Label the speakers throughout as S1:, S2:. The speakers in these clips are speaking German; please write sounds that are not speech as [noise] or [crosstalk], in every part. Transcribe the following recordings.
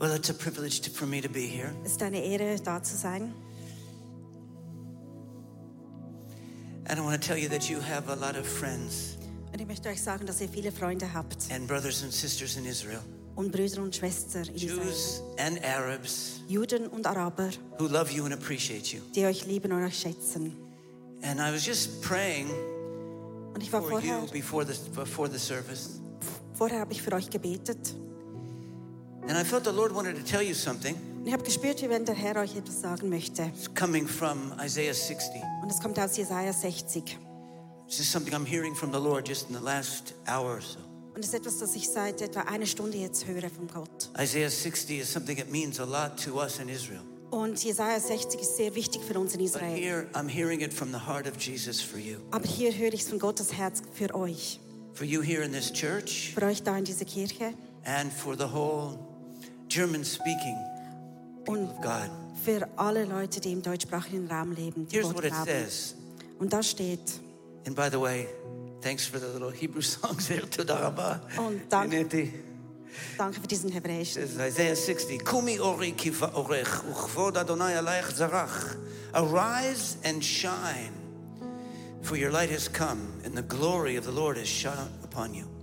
S1: Well, it's a privilege to, for me to be here.
S2: Es ist eine Ehre, da zu sein.
S1: And I want to tell you that you have a lot of friends
S2: Und ich möchte euch sagen, dass ihr viele Freunde habt
S1: and brothers and sisters in Israel,
S2: und Brüder und Schwestern in Israel.
S1: Jews and Arabs,
S2: Juden und Araber,
S1: who love you and appreciate you.
S2: die euch lieben und euch schätzen.
S1: And I was just praying
S2: Und ich war
S1: for
S2: vorher,
S1: you before the, before the service.
S2: vorher habe ich für euch gebetet.
S1: And I felt the Lord wanted to tell you something.
S2: Und ich habe gespürt, wie wenn der Herr euch etwas sagen möchte.
S1: It's coming from Isaiah 60.
S2: Und es kommt aus Jesaja 60.
S1: This is something I'm hearing from the Lord just in the last hour or so.
S2: Und es ist etwas, das ich seit etwa einer Stunde jetzt höre von Gott.
S1: Isaiah 60 is something that means a lot to us in Israel.
S2: Und Jesaja 60 ist sehr wichtig für uns in
S1: But
S2: Israel.
S1: here, I'm hearing it from the heart of Jesus for you.
S2: Aber hier höre ich es von Gottes Herz für euch.
S1: For you here in this church
S2: Für euch da in dieser Kirche
S1: and for the whole German speaking
S2: und für alle Leute, die im deutschsprachigen Raum leben, die
S1: Here's
S2: Gott
S1: what it
S2: glauben.
S1: says.
S2: Und da steht,
S1: And by the way, thanks for the little Hebrew [laughs] songs there.
S2: Und danke. Danke für diesen Hebräischen.
S1: Isaiah 60. Kumi ori kifa orech, uchvod Adonai aleich zarach. Arise and shine, for your light has come, and the glory of the Lord has shone upon you.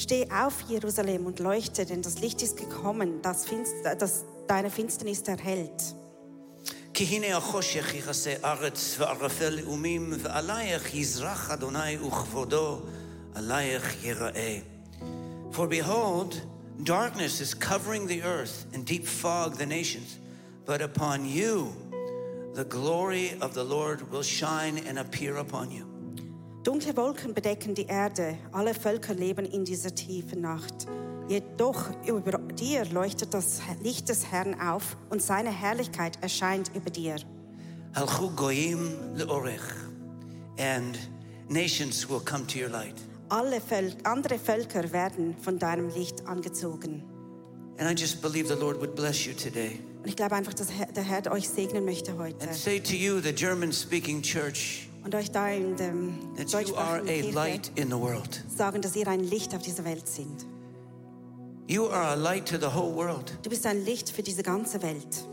S2: Steh auf, Jerusalem, und leuchte, denn das Licht ist gekommen, das, Finster, das deine Finsternis erhellt.
S1: כי הנה החושך יכסה ארץ וערפל לאומים, ועלייך יזרח אדוני וכבודו עלייך ייראה. For behold, darkness is covering the earth, and deep fog the nations. But upon you the glory of the Lord will shine and appear upon you.
S2: Dunkle Wolken bedecken die Erde, alle Völker leben in dieser tiefen Nacht. Jedoch über dir leuchtet das Licht des Herrn auf und seine Herrlichkeit erscheint über dir.
S1: And nations will come to your light.
S2: Alle Völ andere Völker werden von deinem Licht angezogen.
S1: And I just believe the Lord would bless you today.
S2: Und ich glaube einfach, dass der Herr euch segnen möchte heute.
S1: And say to you, the German-speaking church.
S2: Und euch da in dem
S1: that you are a
S2: deutschsprachigen
S1: light
S2: Kirche
S1: in the world.
S2: sagen, dass ihr ein Licht auf dieser Welt sind.
S1: You are a light to the whole world.
S2: Du bist ein Licht für diese ganze Welt.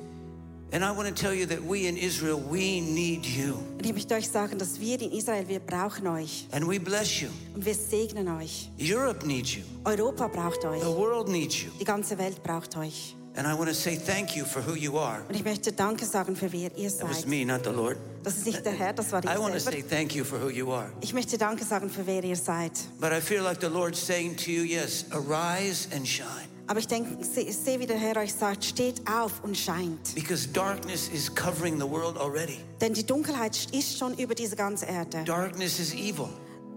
S1: And I want to tell you that we in Israel, we need you.
S2: Und ich möchte euch sagen, dass wir in Israel, wir brauchen euch.
S1: And we bless you.
S2: Und wir segnen euch.
S1: Europe needs you.
S2: Europa braucht euch.
S1: The world needs you.
S2: Die ganze Welt braucht euch.
S1: And I want to say thank you for who you are.
S2: Und ich möchte Danke sagen für wer ihr
S1: That was me, not the Lord.
S2: Das ist nicht der Herr, das war
S1: I want to say thank you for who you are.
S2: Ich möchte Danke sagen für wer ihr seid.
S1: But I feel like the Lord's saying to you, yes, arise and shine.
S2: Aber ich denke, ich sehe- ich wie der Herr euch sagt, steht auf und scheint.
S1: Because darkness is covering the world already.
S2: Denn die Dunkelheit ist schon über diese ganze Erde.
S1: Darkness is evil.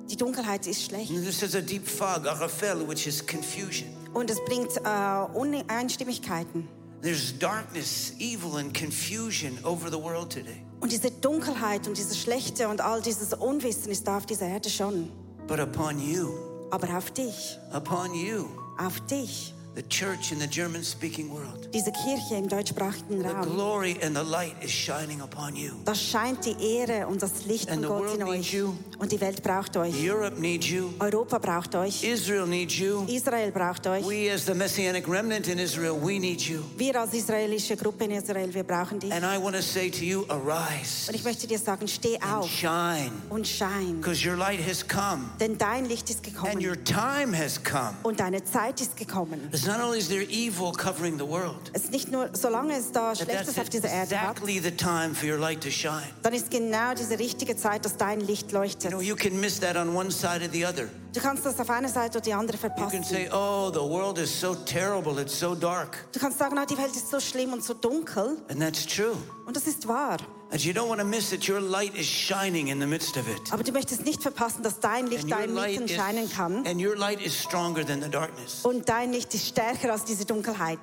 S2: Die Dunkelheit ist schlecht.
S1: And this is a deep fog, arafel, which is confusion.
S2: Und es bringt äh, Uneinstimmigkeiten.
S1: There's darkness, evil, and confusion over the world today.
S2: Und diese Dunkelheit und diese Schlechte und all dieses Unwissen ist da auf dieser Erde schon.
S1: But upon you,
S2: Aber auf dich,
S1: upon you,
S2: auf dich,
S1: the church in the German speaking world,
S2: diese Kirche im deutschsprachigen
S1: the
S2: Raum,
S1: glory and the light is shining upon you.
S2: da scheint die Ehre und das Licht
S1: And
S2: von
S1: the
S2: Gott in euch.
S1: you.
S2: Und die Welt braucht euch.
S1: Europe needs you.
S2: Europa braucht euch.
S1: Israel needs you.
S2: Israel braucht euch.
S1: We, as the Messianic remnant in Israel, we need you.
S2: Wir als israelische Gruppe in Israel, wir brauchen dich.
S1: And I want to say to you, arise
S2: Und ich möchte dir sagen, steh
S1: and
S2: auf
S1: shine,
S2: und schein.
S1: because your light has come
S2: Denn dein Licht ist
S1: and
S2: gekommen
S1: your time has come.
S2: und deine Zeit ist gekommen.
S1: It's not only is there evil covering the world,
S2: Es ist nicht nur, solange es da Schlechtes auf dieser Erde hat,
S1: exactly the time for your light to shine.
S2: dann ist genau diese richtige Zeit, dass dein Licht
S1: You
S2: leuchtet.
S1: know, you can miss that on one side or the other.
S2: Du kannst das auf einer Seite oder die andere
S1: You can say, oh, the world is so terrible, it's so dark.
S2: Du kannst sagen, oh, die Welt ist so schlimm und so dunkel.
S1: And that's true.
S2: Und das ist wahr.
S1: And you don't want to miss it. Your light is shining in the midst of it.
S2: Aber du möchtest nicht verpassen, dass dein Licht
S1: deinem
S2: Mitten scheinen kann. Und dein Licht ist stärker als diese Dunkelheit.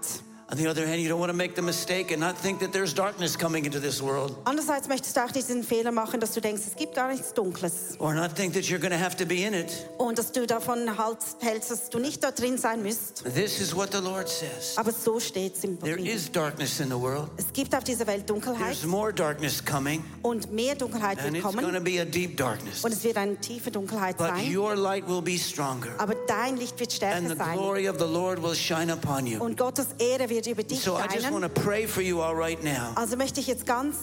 S1: On the other hand, you don't want to make the mistake and not think that there's darkness coming into this world,
S2: Andererseits möchtest du auch diesen Fehler machen, dass du denkst, es gibt gar nichts Dunkles.
S1: or not think that you're going to have to be in it.
S2: Und dass du davon halt hältst, dass du nicht da drin sein müsst.
S1: This is what the Lord says.
S2: Aber so steht es im
S1: There
S2: Bibel.
S1: is darkness in the world.
S2: Es gibt auf dieser Welt Dunkelheit
S1: There's more darkness coming,
S2: und mehr Dunkelheit
S1: and
S2: wird
S1: it's going to be a deep darkness.
S2: Und es wird eine tiefe Dunkelheit
S1: But
S2: sein.
S1: your light will be stronger,
S2: Aber dein Licht wird
S1: and
S2: stärker
S1: the
S2: sein.
S1: glory of the Lord will shine upon you.
S2: Und Gottes Ehre wird über dich
S1: So I just want
S2: weinen.
S1: to pray for you all right now.
S2: Also möchte ich jetzt ganz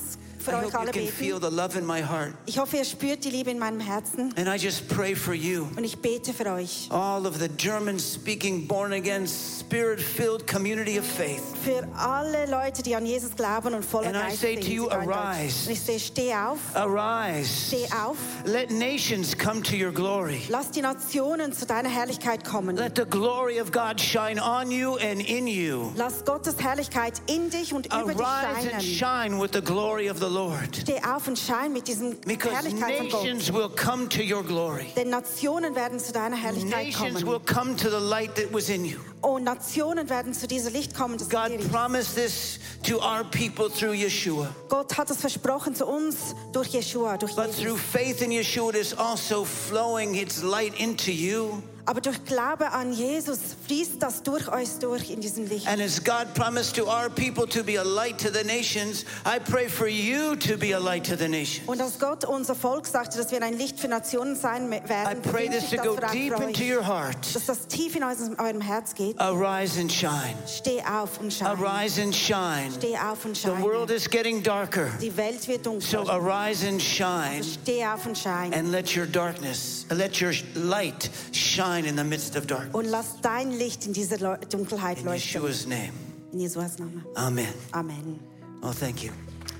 S2: für
S1: I
S2: euch
S1: hope you
S2: alle
S1: can feel
S2: beten.
S1: the love in my heart.
S2: Ich hoffe, ihr spürt die Liebe in meinem Herzen
S1: And I just pray for you.
S2: und ich bete für euch.
S1: All of the German speaking, born again, spirit filled community of faith.
S2: Für alle Leute, die an Jesus glauben und voller
S1: And I
S2: Geist
S1: say
S2: sind.
S1: to you,
S2: sogar in Deutsch.
S1: arise.
S2: Und ich sehe, steh auf,
S1: Arise.
S2: steh auf.
S1: Let nations come to your glory.
S2: Lass die Nationen zu deiner Herrlichkeit kommen.
S1: Let the glory of God shine on you and in you.
S2: Lass Gottes Herrlichkeit in dich und über dich scheinen.
S1: Arise and shine with the glory of the Lord.
S2: Steh auf und schein mit diesem
S1: Because
S2: Herrlichkeit von Gott.
S1: nations will come to your glory.
S2: Denn Nationen werden zu deiner Herrlichkeit
S1: Nations will
S2: kommen.
S1: come to the light that was in you.
S2: Und Nationen werden zu diesem Licht kommen, das
S1: God promised this to our people through Yeshua.
S2: Gott hat es versprochen zu uns durch Jeshua, durch
S1: But through
S2: Jesus.
S1: faith in Yeshua, it is also flowing its light into you.
S2: Aber durch Glaube an Jesus fließt das durch euch durch in diesem Licht.
S1: And as God promised to our people to be a light to the nations, I pray for you to be a light to the nations.
S2: Und als Gott unser Volk sagte, dass wir ein Licht für Nationen sein
S1: I
S2: werden,
S1: pray
S2: wünsche
S1: this to go deep into your heart.
S2: dass das tief in eurem Herz geht.
S1: Arise and shine.
S2: Steh auf und scheine.
S1: Arise and shine.
S2: Steh auf und
S1: The world
S2: scheine.
S1: is getting darker.
S2: Die Welt wird
S1: So
S2: dunkler.
S1: arise and shine
S2: Steh auf und scheine.
S1: and let your darkness, let your light shine in the midst of darkness.
S2: Und lass dein Licht in dieser Leu- Dunkelheit
S1: In
S2: leuchten.
S1: Yeshua's name.
S2: In Jesuas Namen.
S1: Amen.
S2: Amen.
S1: Oh, thank you.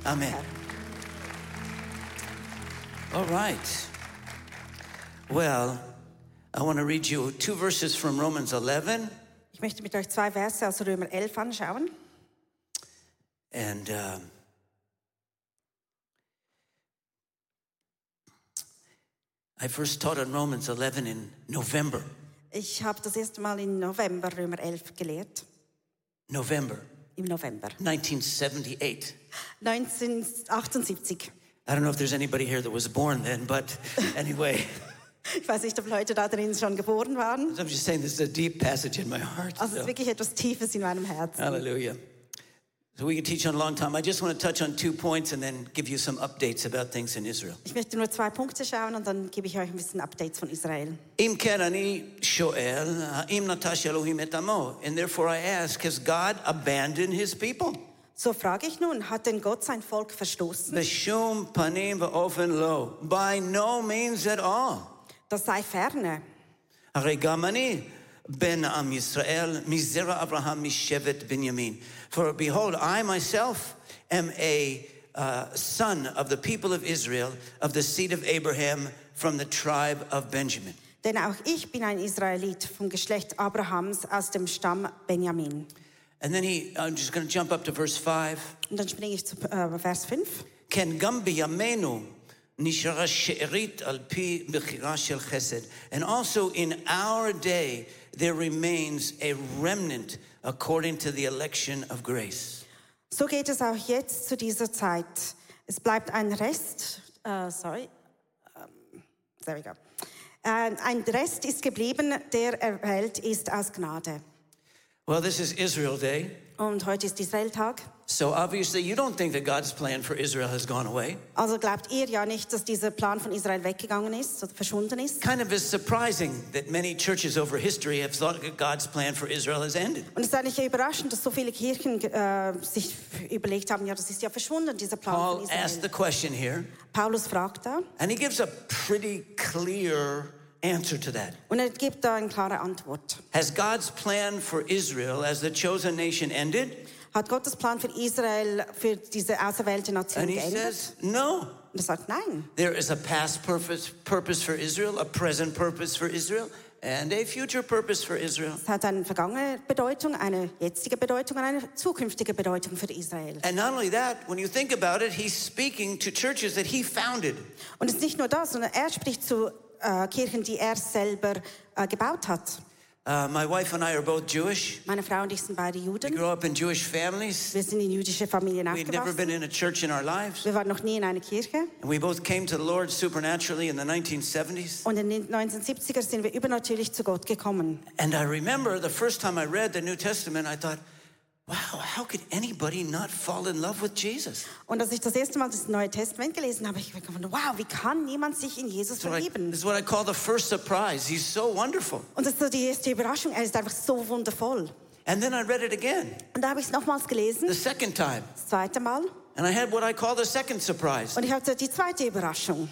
S1: Amen. All right. Well, I want to read you two verses from Romans 11
S2: Ich möchte mit euch zwei Verse aus Römer 11 anschauen.
S1: and um, I first taught on Romans 11 in November.
S2: Ich habe das erste Mal im November Römer 11 gelehrt.
S1: November
S2: Im November.
S1: 1978.
S2: 1978.
S1: I don't know if there's anybody here that was born then, but [laughs] anyway,
S2: Ich weiß nicht, ob Leute da drin schon geboren waren.
S1: I'm just saying this is a deep passage in my heart.
S2: Also es
S1: so.
S2: ist wirklich etwas Tiefes in meinem Herzen.
S1: Hallelujah. So we can teach on a long time. I just want to touch on two points and then give you some updates about things in Israel.
S2: Ich möchte nur zwei Punkte schauen und dann gebe ich euch ein bisschen Updates von Israel.
S1: Im כן אני שואל, האם נטש אלוהים את עמו? And therefore I ask, has God abandoned his people?
S2: So frage ich nun, hat denn Gott sein Volk verstoßen?
S1: בשום פנים ואופן לא. By no means at all.
S2: Das sei ferne.
S1: הרי גם אני Ben Am Yisrael, Mizera Abraham Mishevet Binyamin. For behold, I myself am a uh, son of the people of Israel, of the seed of Abraham, from the tribe of Benjamin.
S2: Denn auch ich bin ein Israelit vom Geschlecht Abrahams aus dem Stamm Benjamin.
S1: And then he, I'm just going to jump up to verse 5.
S2: Und dann springe ich zu äh, Vers 5.
S1: Ken gam biyamenu nishara she'erit al pi bechira shel chesed. And also in our day, there remains a remnant according to the election of grace.
S2: So geht es auch jetzt zu dieser Zeit. Es bleibt ein Rest, äh, sorry, ähm, there we go. Äh, ein Rest ist geblieben, der erwählt ist aus Gnade.
S1: Well, this is Israel Day.
S2: Und heute ist Israeltag.
S1: So obviously, you don't think that God's plan for Israel has gone away.
S2: Also glaubt ihr ja nicht, dass dieser Plan von Israel weggegangen ist oder verschwunden ist.
S1: Kind of is surprising that many churches over history have thought that God's plan for Israel has ended.
S2: Und es ist eigentlich überraschend, dass so viele Kirchen äh, sich überlegt haben, ja, das ist ja verschwunden, dieser Plan von
S1: Paul asked the question here,
S2: Paulus fragt da
S1: and he gives a pretty clear answer to that.
S2: und er gibt da eine klare Antwort.
S1: Has God's plan for Israel as the chosen nation ended?
S2: Hat Gottes Plan für Israel, für diese auserwählte Nation
S1: And he
S2: geändert?
S1: says, no.
S2: Und er sagt, nein.
S1: There is a past purpose, purpose for Israel, a present purpose for Israel, and a future purpose for Israel.
S2: Es hat eine vergangene Bedeutung, eine jetzige Bedeutung und eine zukünftige Bedeutung für Israel.
S1: And not only that, when you think about it, he's speaking to churches that he founded.
S2: Und es ist nicht nur das, sondern er spricht zu äh, Kirchen, die er selber äh, gebaut hat.
S1: Uh, my wife and I are both Jewish.
S2: Meine Frau und ich sind beide Juden.
S1: We grew up in Jewish families.
S2: Wir sind in jüdische Familien
S1: We'd never been in a church in our lives.
S2: Wir waren noch nie in einer Kirche.
S1: And we both came to the Lord supernaturally in the 1970s.
S2: Und in den 1970er sind wir übernatürlich zu Gott gekommen.
S1: And I remember the first time I read the New Testament, I thought, wow, how could anybody not fall in love with Jesus?
S2: Und als ich das erste Mal das Neue Testament gelesen habe, ich habe gedacht, wow, wie kann niemand sich in Jesus
S1: This is, what I,
S2: verlieben?
S1: this is what I call the first surprise. He's so wonderful.
S2: Und das ist so die erste Überraschung, er ist einfach so wundervoll.
S1: And then I read it again,
S2: Und da habe ich es nochmals gelesen,
S1: the second time.
S2: das zweite Mal.
S1: And I had what I call the second surprise.
S2: Und ich hatte die zweite Überraschung.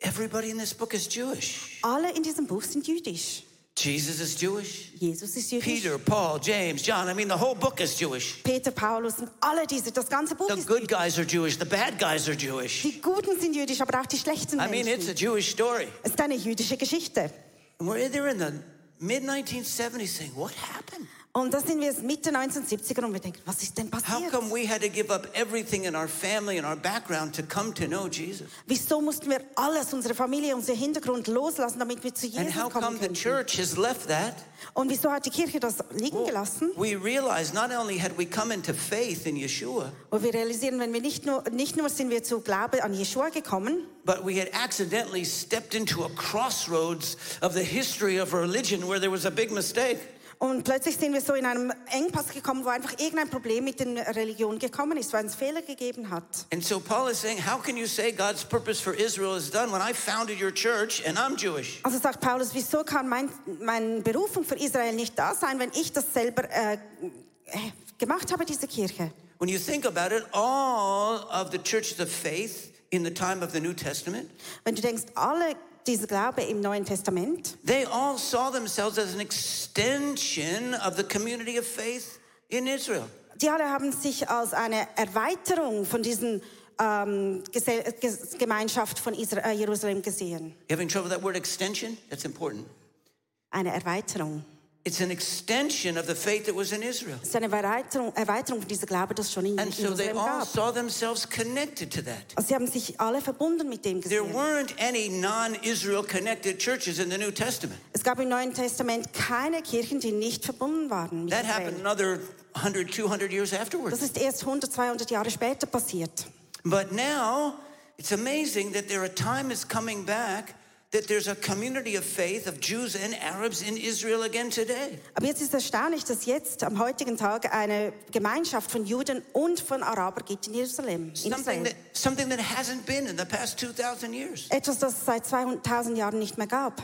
S1: Everybody in this book is Jewish.
S2: Alle in diesem Buch sind jüdisch.
S1: Jesus is Jewish.
S2: Jesus ist jüdisch.
S1: Peter, Paul, James, John. I mean, the whole book is Jewish.
S2: Peter, Paulus und alle diese, das ganze Buch
S1: The
S2: ist
S1: good guys are Jewish. The bad guys are Jewish.
S2: Die Guten sind jüdisch, aber auch die schlechten
S1: I mean, it's a Jewish story.
S2: Es ist eine jüdische Geschichte.
S1: And we're there in the mid 1970s saying, what happened?
S2: Und da sind wir Mitte 1970er und wir denken, was ist denn
S1: How come we had to give up everything in our family and our background to come to know Jesus?
S2: Wieso mussten wir alles, unsere Familie, unser Hintergrund loslassen, damit wir zu Jesus kommen And how
S1: come the church has left that?
S2: Und wieso hat die Kirche das liegen gelassen?
S1: We realized not only had we come into faith in Yeshua,
S2: Und wir realisieren, wenn wir nicht nur, nicht nur sind wir zu Glaube an Jeshua gekommen,
S1: but we had accidentally stepped into a crossroads of the history of religion where there was a big mistake.
S2: Und plötzlich sind wir so in einem Engpass gekommen, wo einfach irgendein Problem mit der Religion gekommen ist, weil es Fehler gegeben hat.
S1: And so Paul is saying, How can you say God's purpose for Israel is done when I founded your church and I'm Jewish?
S2: Also sagt Paulus, wieso kann mein, meine Berufung für Israel nicht da sein, wenn ich das selber äh, gemacht habe, diese Kirche?
S1: When you think about it, all of the churches of faith in the time of the New Testament,
S2: Wenn du denkst, alle diese Glaube im Neuen Testament,
S1: they all saw themselves as an extension of the community of faith in Israel.
S2: die alle haben sich als eine Erweiterung von diesen ähm, Gemeinschaft von Isra äh, Jerusalem gesehen.
S1: You having trouble with that word extension? That's important.
S2: Eine Erweiterung.
S1: It's an extension of the faith that was in Israel.
S2: Es ist eine Erweiterung, Erweiterung von dieser Glaube, das schon in
S1: And so they
S2: Jerusalem
S1: all
S2: gab.
S1: saw themselves connected to that.
S2: Also sie haben sich alle verbunden mit dem
S1: There
S2: gesehen.
S1: weren't any non Israel connected churches in the New Testament.
S2: Es gab im Neuen Testament keine Kirchen, die nicht verbunden waren mit
S1: That happened
S2: Israel.
S1: another 100, 200 years
S2: Das
S1: afterwards.
S2: ist erst 100, 200 Jahre später passiert.
S1: But now it's amazing that there a time is coming back that there's a community of faith of Jews and Arabs in Israel again today.
S2: Aber jetzt ist erstaunlich, dass jetzt am heutigen Tag eine Gemeinschaft von Juden und von Arabern gibt in Jerusalem. In
S1: Something that, something that hasn't been in the past 2,000 years.
S2: Etwas, das es seit 2000 Jahren nicht mehr gab.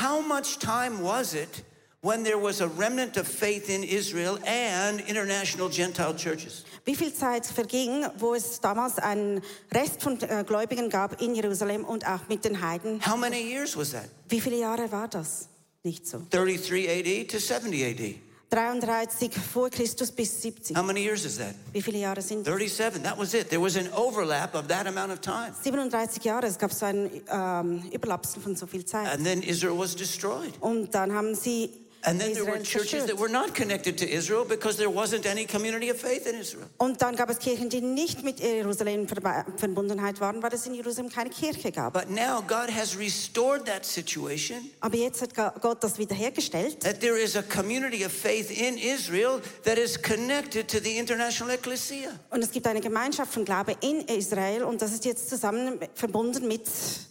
S1: How much time was it when there was a remnant of faith in Israel and international Gentile churches?
S2: Wie viel Zeit verging, wo es damals einen Rest von äh, Gläubigen gab in Jerusalem und auch mit den Heiden?
S1: How many years was that?
S2: Wie viele Jahre war das? Nicht so.
S1: 33 AD to 70 AD.
S2: 33 vor Christus bis 70.
S1: How many years is that?
S2: Wie viele Jahre sind das?
S1: 37. That was it. There was an overlap of that amount of time.
S2: 37 Jahre. Es gab so einen ähm, Überlapsen von so viel Zeit.
S1: And then Israel was destroyed.
S2: Und dann haben sie
S1: And then there were
S2: Israel
S1: churches that
S2: zerstört.
S1: were not connected to Israel because there wasn't any community of faith in Israel.
S2: Und dann gab es Kirchen, die nicht mit Jerusalem Verbundenheit waren, weil es in Jerusalem keine Kirche gab.
S1: But now God has restored that situation
S2: Aber jetzt hat Gott das wiederhergestellt.
S1: that there is a community of faith in Israel that is connected to the international ecclesia.
S2: Und es gibt eine Gemeinschaft von Glaube in Israel und das ist jetzt zusammen verbunden mit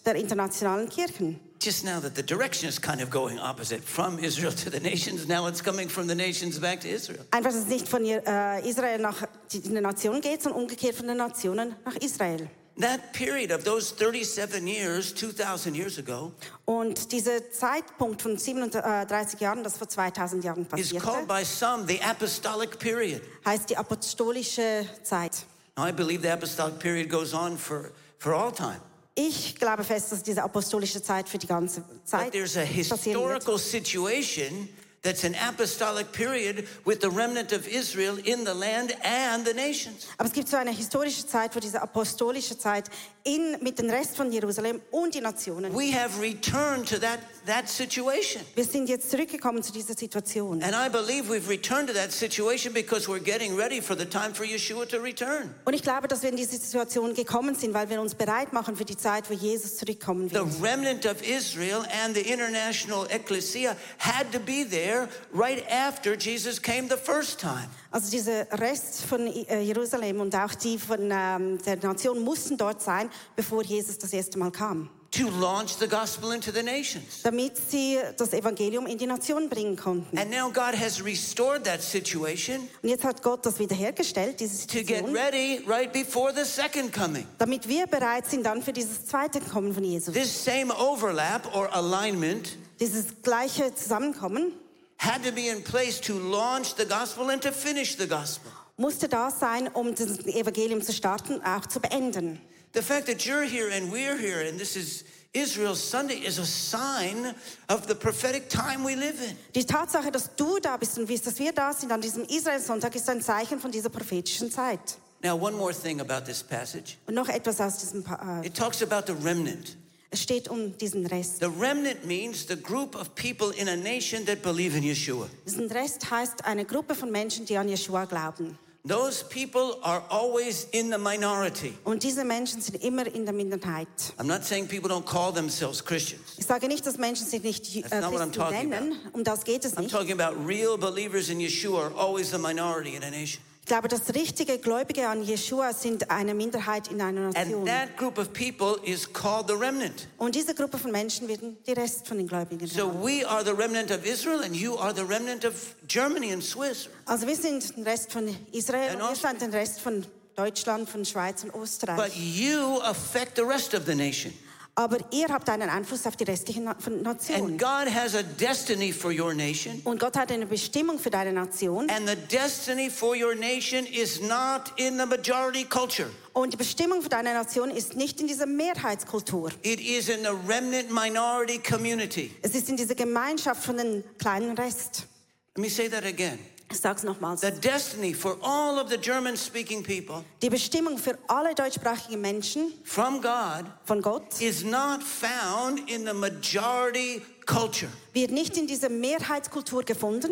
S2: der internationalen Kirchen.
S1: Just now that the direction is kind of going opposite from Israel to the nations, now it's coming from the nations back to Israel.
S2: Einfach, dass es nicht von äh, Israel nach die, die Nation geht, sondern umgekehrt von den Nationen nach Israel.
S1: That period of those 37 years, 2,000 years ago,
S2: Und dieser Zeitpunkt von 37 Jahren, das vor 2000 Jahren
S1: is
S2: passierte,
S1: called by some the apostolic period.
S2: heißt die apostolische Zeit.
S1: Now, I believe the apostolic period goes on for, for all time.
S2: Ich glaube fest, dass diese apostolische Zeit für die ganze Zeit
S1: historical situation that's an apostolic period with the remnant of Israel in the land and the nations.
S2: Aber es gibt so eine historische Zeit, wo diese apostolische Zeit in, mit dem Rest von Jerusalem und die Nationen.
S1: We have returned to that, that situation.
S2: Wir sind jetzt zurückgekommen zu dieser Situation.
S1: And I believe we've returned to that situation because we're getting ready for the time for Yeshua to return.
S2: Und ich glaube, dass wir in diese Situation gekommen sind, weil wir uns bereit machen für die Zeit, wo Jesus zurückkommen
S1: The
S2: wird.
S1: remnant of Israel and the international ecclesia had to be there right after Jesus came the first time.
S2: Also dieser Rest von äh, Jerusalem und auch die von ähm, der Nation mussten dort sein, bevor Jesus das erste Mal kam,
S1: to launch the gospel into the nations.
S2: damit sie das Evangelium in die Nation bringen konnten.
S1: And now God has restored that situation
S2: Und jetzt hat Gott das wiederhergestellt, diese
S1: to get
S2: Situation,
S1: ready right before the second coming.
S2: damit wir bereit sind dann für dieses zweite Kommen von Jesus.
S1: This same overlap or alignment
S2: Dieses gleiche Zusammenkommen
S1: had to be in place to launch the gospel and to finish the gospel.
S2: musste da sein, um das Evangelium zu starten und auch zu beenden.
S1: The fact that you're here and we're here and this is Israel's Sunday is a sign of the prophetic time we live in.
S2: Die Tatsache, dass du da bist und wie dass wir da sind an diesem Israel-Sonntag, ist ein Zeichen von dieser prophetischen Zeit.
S1: Now, one more thing about this passage.
S2: Und noch etwas aus diesem, äh,
S1: It talks about the remnant.
S2: Es steht um diesen Rest.
S1: The remnant means the group of people in a nation that believe in Yeshua.
S2: Diesen Rest heißt eine Gruppe von Menschen, die an Yeshua glauben.
S1: Those people are always in the minority.
S2: Und diese Menschen sind immer in der Minderheit.
S1: I'm not saying people don't call themselves Christians.
S2: Ich sage nicht, dass Menschen sich nicht äh,
S1: That's not what I'm
S2: Christen
S1: talking
S2: nennen. Um das geht es
S1: I'm
S2: nicht.
S1: talking about real believers in Yeshua are always the minority in a nation.
S2: Ich glaube, dass richtige Gläubige an Yeshua sind eine Minderheit in einer
S1: And
S2: Nation.
S1: that group of people is called the remnant.
S2: Und diese Gruppe von Menschen werden die Rest von den Gläubigen
S1: So
S2: sein.
S1: we are the remnant of Israel and you are the remnant of Germany and Swiss.
S2: Also wir sind der Rest von Israel
S1: And
S2: und ihr seid der Rest von Deutschland, von Schweiz und
S1: But
S2: Österreich.
S1: you affect the rest of the nation.
S2: Aber ihr habt einen Einfluss auf die restlichen Na- von
S1: And
S2: Nationen.
S1: God has a destiny for your nation.
S2: Und Gott hat eine Bestimmung für deine Nation.
S1: And the destiny for your nation is not in the majority culture.
S2: Und die Bestimmung für deine Nation ist nicht in dieser Mehrheitskultur.
S1: It is in the remnant minority community.
S2: Es ist in dieser Gemeinschaft von den kleinen Rest.
S1: Let me say that again.
S2: Ich sag's nochmals.
S1: The destiny for all of the German speaking people
S2: Die Bestimmung für alle deutschsprachigen Menschen
S1: from God
S2: von Gott
S1: is not found in the majority culture.
S2: wird nicht in dieser Mehrheitskultur gefunden,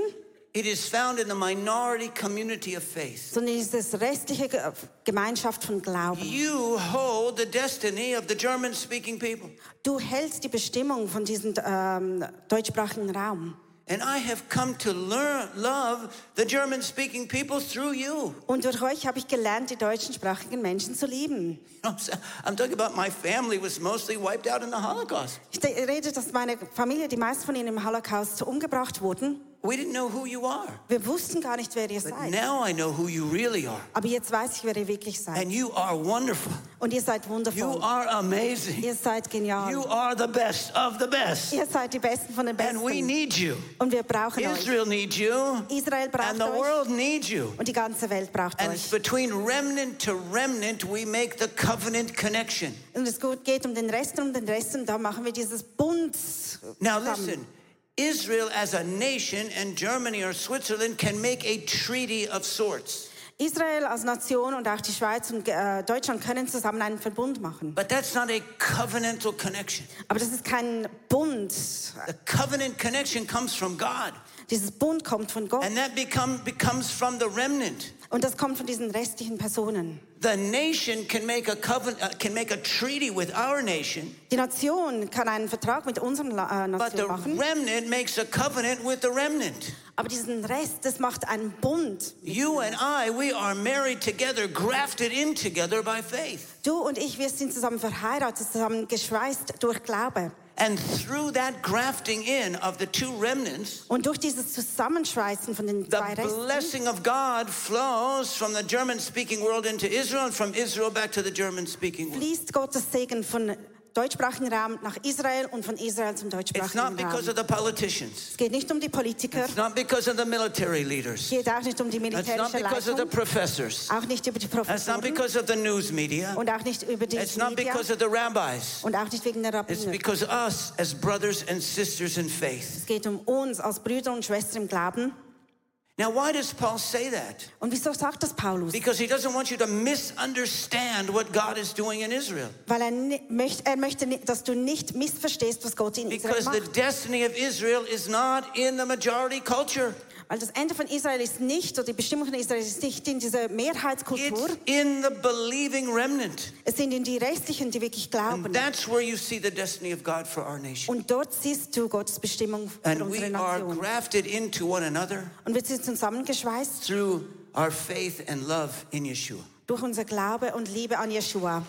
S1: It is found in the minority community of faith.
S2: sondern in dieser restlichen Ge- Gemeinschaft von Glauben.
S1: You hold the destiny of the German speaking people.
S2: Du hältst die Bestimmung von diesem ähm, deutschsprachigen Raum.
S1: And I have come to learn, love the German speaking people through you.
S2: Und durch euch habe ich gelernt, die deutschsprachigen Menschen zu lieben.
S1: You know what I'm talking about my family was mostly wiped out in the Holocaust.
S2: Ich de- rede, dass meine Familie, die meisten von ihnen im Holocaust umgebracht wurden.
S1: We didn't know who you are.
S2: Wir wussten gar nicht, wer ihr seid.
S1: But
S2: seid.
S1: now I know who you really are.
S2: Aber jetzt weiß ich, wer ihr wirklich seid.
S1: And you are wonderful.
S2: Und ihr seid wundervoll.
S1: You are amazing.
S2: Ihr seid genial.
S1: You are the best of the best.
S2: Ihr seid die Besten von den Besten.
S1: And we need you.
S2: Und wir brauchen euch.
S1: Israel needs you.
S2: Israel braucht And
S1: the
S2: euch.
S1: world needs you.
S2: Und die ganze Welt braucht
S1: And it's
S2: euch.
S1: between remnant to remnant we make the covenant connection.
S2: Und es geht um den Rest und um den Rest. Und da machen wir dieses Bund.
S1: Now listen, Israel as a nation and Germany or Switzerland can make a treaty of sorts.
S2: Israel als Nation und auch die Schweiz und äh, Deutschland können zusammen einen Verbund machen.
S1: But that's not a covenantal connection.
S2: Aber das ist kein Bund.
S1: The covenant connection comes from God.
S2: Dieses Bund kommt von Gott.
S1: And that become, becomes from the remnant.
S2: Und das kommt von diesen restlichen Personen.
S1: The nation can make a covenant, can make a treaty with our nation,
S2: Die Nation kann einen Vertrag mit unserem äh,
S1: but the
S2: Nation machen.
S1: remnant makes a covenant with the remnant.
S2: Aber diesen Rest, das macht einen Bund.
S1: You and I, we are married together, grafted in together by faith.
S2: Du und ich, wir sind zusammen verheiratet, zusammen geschweißt durch Glaube.
S1: And through that grafting in of the two remnants,
S2: Und durch dieses Zusammenschweißen von den zwei
S1: the blessing of God flows from the German speaking world into Israel and from Israel back to the German speaking world.
S2: fließt Gottes Segen von deutschsprachigen Raum nach Israel und von Israel zum
S1: It's
S2: deutschsprachigen
S1: not because
S2: Raum.
S1: of the politicians,
S2: Es geht nicht um die Politiker,
S1: it's not because of the military
S2: es
S1: leaders,
S2: geht auch nicht um die
S1: it's not
S2: militärische
S1: because of the
S2: Leitung,
S1: professors,
S2: auch nicht über die
S1: it's not
S2: Professoren
S1: because of the news media,
S2: und auch nicht über die
S1: it's not
S2: Medien
S1: because of the rabbis.
S2: und auch nicht wegen der
S1: It's
S2: Rabbiner.
S1: because us as brothers and sisters in faith.
S2: Es geht um uns als Brüder und Schwestern im Glauben.
S1: Now, why does Paul say that?
S2: Und wieso sagt das Paulus?
S1: Because he doesn't want you to misunderstand what God is doing in Israel.
S2: Weil er, ni- möcht, er möchte, dass du nicht missverstehst, was Gott in Israel
S1: Because the destiny of Israel is not in the majority culture.
S2: Weil das Ende von Israel ist nicht, oder die Bestimmung von Israel ist nicht in dieser Mehrheitskultur.
S1: It's in the believing remnant.
S2: Es sind in die Restlichen, die wirklich glauben.
S1: And that's where you see the destiny of God for our nation.
S2: Und dort siehst du Gottes Bestimmung für
S1: And
S2: unsere
S1: we are grafted into one another
S2: Und wir sind zusammengeschweißt
S1: through our faith and love in Yeshua.
S2: durch unser Glaube und Liebe an Yeshua.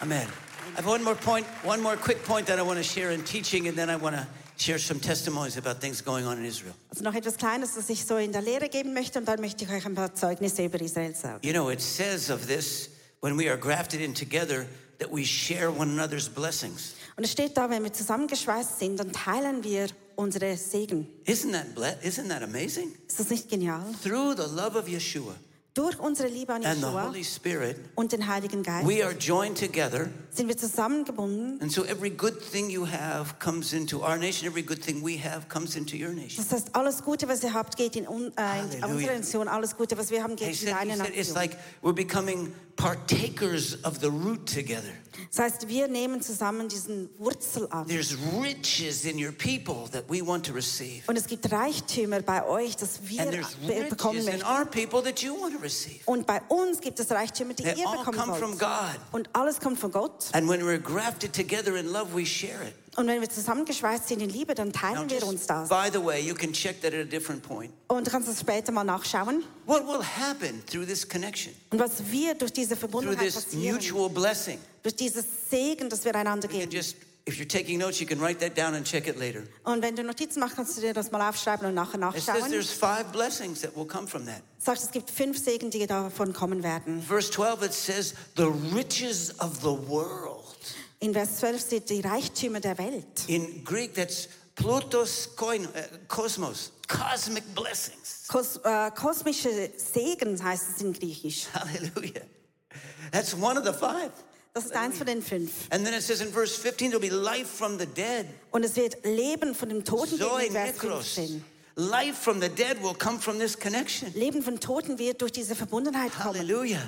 S1: Amen. I have one more point, one more quick point that I want to share in teaching, and then I want to share some testimonies about things going on in Israel.
S2: Also noch etwas Kleines, das ich so in der Lehre geben möchte und dann möchte ich euch ein paar Zeugnisse über Israel sagen.
S1: You know, it says of this when we are grafted in together that we share one another's blessings.
S2: Und es steht da, wenn wir zusammengeschweißt sind, dann teilen wir unsere Segen.
S1: Isn't that isn't that amazing?
S2: Ist das nicht genial?
S1: Through the love of Yeshua
S2: Durch unsere Liebe an
S1: and the
S2: Yeshua
S1: Holy Spirit,
S2: und den Heiligen Geist
S1: we are joined together.
S2: sind wir zusammengebunden.
S1: And so every good thing you have comes into our nation. Every good thing we have comes into your nation.
S2: Das heißt, alles Gute, was ihr habt, geht in, äh, in unsere Nation. Alles Gute, was wir haben,
S1: He
S2: geht in
S1: said, he
S2: deine
S1: said it's like we're becoming partakers of the root together.
S2: Das heißt, wir nehmen zusammen diesen Wurzel an.
S1: There's riches in your people that we want to receive.
S2: Und es gibt Reichtümer bei euch, das wir
S1: And there's
S2: be- bekommen
S1: riches in
S2: möchten.
S1: our people that you want to receive.
S2: Und bei uns gibt es Reichtümer, die
S1: They
S2: ihr
S1: all
S2: bekommen
S1: come from
S2: wollt.
S1: God.
S2: Und alles kommt von Gott.
S1: And when we're grafted together in love, we share it.
S2: Und wenn wir zusammengeschweißt sind in Liebe, dann
S1: Now,
S2: teilen wir uns das.
S1: by the way, you can check that at a different point.
S2: Und du kannst das später mal nachschauen.
S1: What will happen through this connection,
S2: Und was wir durch diese
S1: through
S2: Verbundenheit
S1: this
S2: passieren,
S1: mutual blessing?
S2: durch dieses Segen, das wir einander geben.
S1: just, if you're taking notes, you can write that down and check it later.
S2: Und wenn du Notizen machst, kannst du dir das mal aufschreiben und nachher
S1: It says
S2: nachschauen.
S1: there's five blessings that will come from that.
S2: Sagt, es gibt fünf Segen, die davon kommen werden.
S1: Verse 12, it says, the riches of the world.
S2: In Vers 12 steht die Reichtümer der Welt.
S1: In Greek, that's Plutos koin, uh, kosmos, cosmic blessings.
S2: Kos äh, kosmische Segen heißt es in Griechisch. [laughs]
S1: Hallelujah. That's one of the five.
S2: Das ist eins von den fünf.
S1: And then it says in verse 15, there'll be life from the dead.
S2: Und es wird Leben von dem Toten geben
S1: Zoe
S2: in Vers
S1: nekros.
S2: 15.
S1: Life from the dead will come from this connection.
S2: Leben von Toten wird durch diese Verbundenheit kommen.
S1: Hallelujah.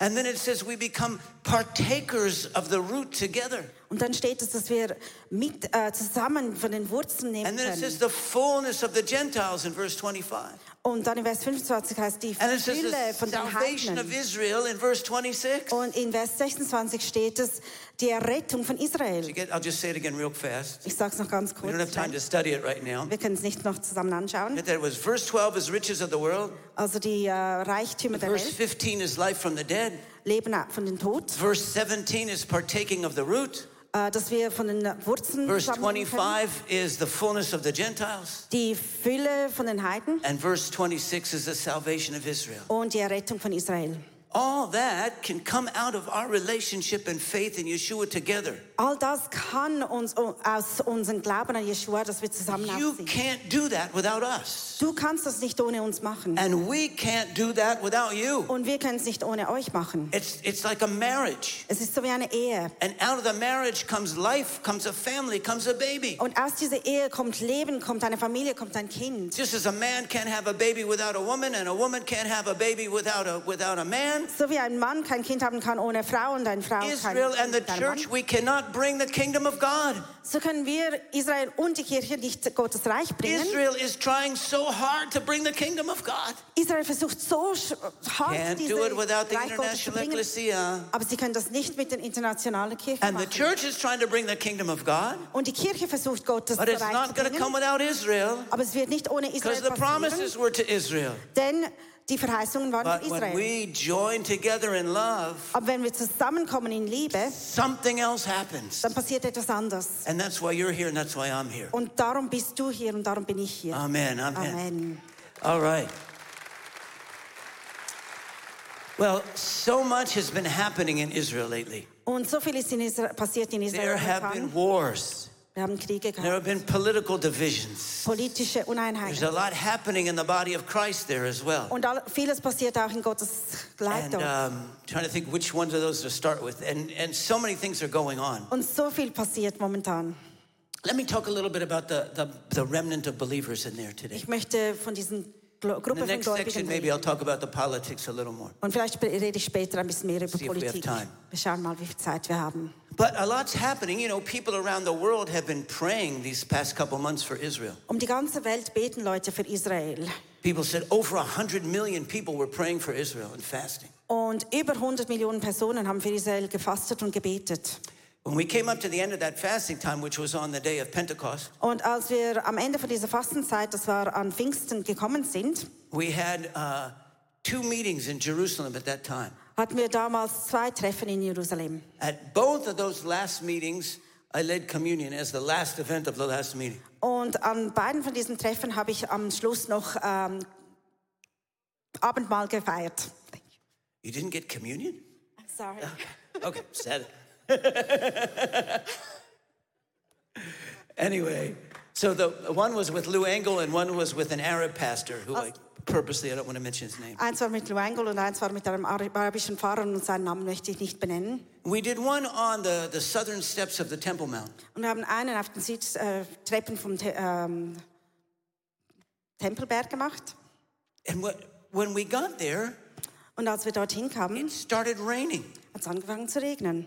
S1: And then it says we become partakers of the root together.
S2: Und dann steht es, dass wir mit, äh, zusammen von den Wurzeln nehmen
S1: And then it
S2: können.
S1: says the fullness of the Gentiles in verse 25.
S2: Und dann in Vers 25 heißt die
S1: And it says
S2: Fülle
S1: the
S2: von den
S1: salvation of
S2: Heidnen.
S1: Israel in verse 26.
S2: Und in Vers 26 steht es, die Errettung von Israel.
S1: get- I'll just say it again real fast.
S2: Ich sage es noch ganz
S1: We
S2: kurz.
S1: don't have time to study it right now.
S2: Wir können es nicht noch zusammen anschauen.
S1: That was verse 12 is riches of the world.
S2: Also die äh, Reichtümer der
S1: Verse
S2: Welt,
S1: 15 is life from the dead.
S2: Leben von den Tod,
S1: Verse 17 is partaking of the root.
S2: Äh, dass wir von den Wurzeln
S1: Verse
S2: zusammennehmen können.
S1: 25 is the fullness of the Gentiles.
S2: Die Fülle von den Heiden
S1: And verse 26 is the salvation of Israel.
S2: und die Errettung von Israel.
S1: All that can come out of our relationship and faith in Yeshua together.
S2: All das kann uns aus unserem Glauben an Yeshua, dass wir zusammen
S1: You can't do that without us.
S2: Du kannst das nicht ohne uns machen.
S1: And we can't do that without you.
S2: Und wir können es nicht ohne euch machen.
S1: It's, it's like a marriage.
S2: Es ist so wie eine Ehe.
S1: And out of the marriage comes life, comes a family, comes a baby.
S2: Und aus dieser Ehe kommt Leben, kommt eine Familie, kommt ein Kind.
S1: Just as a man can't have a baby without a woman, and a woman can't have a baby without a, without a man,
S2: So wie ein Mann kein Kind haben kann ohne Frau und eine Frau kein
S1: Israel and the
S2: Kind mit einem
S1: church, we cannot bring the kingdom of God.
S2: So können wir Israel und die Kirche nicht Gottes Reich bringen.
S1: Israel is trying so hard to bring the kingdom of God.
S2: Israel versucht so hart,
S1: Can't do it without the
S2: Reich
S1: international
S2: bringen.
S1: ecclesia.
S2: Aber sie können das nicht mit den internationalen Kirchen
S1: And the
S2: machen.
S1: church is trying to bring the kingdom of God,
S2: Und die Kirche versucht Gottes
S1: but it's
S2: Reich
S1: not
S2: zu
S1: going to
S2: bringen.
S1: come without Israel
S2: Aber es wird nicht ohne
S1: because
S2: Israel
S1: the
S2: passieren,
S1: promises were to Israel.
S2: denn die Verheißungen waren
S1: But
S2: für
S1: when
S2: Israel.
S1: we join together in love,
S2: Aber wenn wir zusammenkommen in Liebe,
S1: something else happens.
S2: dann passiert etwas anderes.
S1: And that's why you're here and that's why I'm here.
S2: Und darum bist du hier und darum bin ich hier.
S1: Amen. Amen.
S2: Amen.
S1: All right. Well, so much has been happening in Israel lately.
S2: Und so viel ist in Israel, passiert in Israel
S1: There have been
S2: momentan.
S1: wars.
S2: Wir haben Kriege
S1: There have been political divisions.
S2: politische
S1: There's a lot happening in the body of Christ there as well.
S2: Und vieles passiert auch in Gottes Leib
S1: And
S2: dort.
S1: um, trying to think which ones of those to start with. And, and so many things are going on.
S2: Und so viel passiert momentan.
S1: Let me talk a little bit about the, the, the remnant of believers in there today.
S2: Ich möchte von diesen
S1: In
S2: Gruppe
S1: the
S2: von
S1: next section,
S2: Gläubigen
S1: maybe. I'll talk about the politics a little more.
S2: Und vielleicht rede ich später ein bisschen mehr über
S1: See if we have
S2: Politik.
S1: time.
S2: Wir schauen mal, wie viel Zeit wir haben.
S1: But a lot's happening. You know, people around the world have been praying these past couple months for Israel.
S2: Um die ganze Welt beten Leute für Israel.
S1: People said over 100 million people were praying for Israel and fasting.
S2: Und über 100 Millionen Personen haben für Israel gefastet und gebetet.
S1: When we came up to the end of that fasting time, which was on the day of Pentecost,
S2: Und als wir am Ende von dieser Fastenzeit, das war an Pfingsten, gekommen sind,
S1: we had uh, two meetings in Jerusalem at that time.
S2: hatten wir damals zwei Treffen in Jerusalem.
S1: At both of those last meetings, I led communion as the last event of the last meeting.
S2: Und an beiden von diesen Treffen habe ich am Schluss noch ähm, Abendmahl gefeiert.
S1: You didn't get communion?
S2: I'm sorry.
S1: Okay, sad. [laughs] anyway, So the one was with Lou Engel and one was with an Arab pastor who oh. I purposely, I don't want to mention his name.
S2: Eins war mit Lou Engle und eins war mit einem arabischen Pfarrer und seinen Namen möchte ich nicht benennen.
S1: We did one on the, the southern steps of the Temple Mount.
S2: Und wir haben einen auf den Südtreppen äh, vom Te ähm, Tempelberg gemacht.
S1: And what, when we got there,
S2: Und als wir dorthin kamen,
S1: it started raining.
S2: hat es angefangen zu regnen.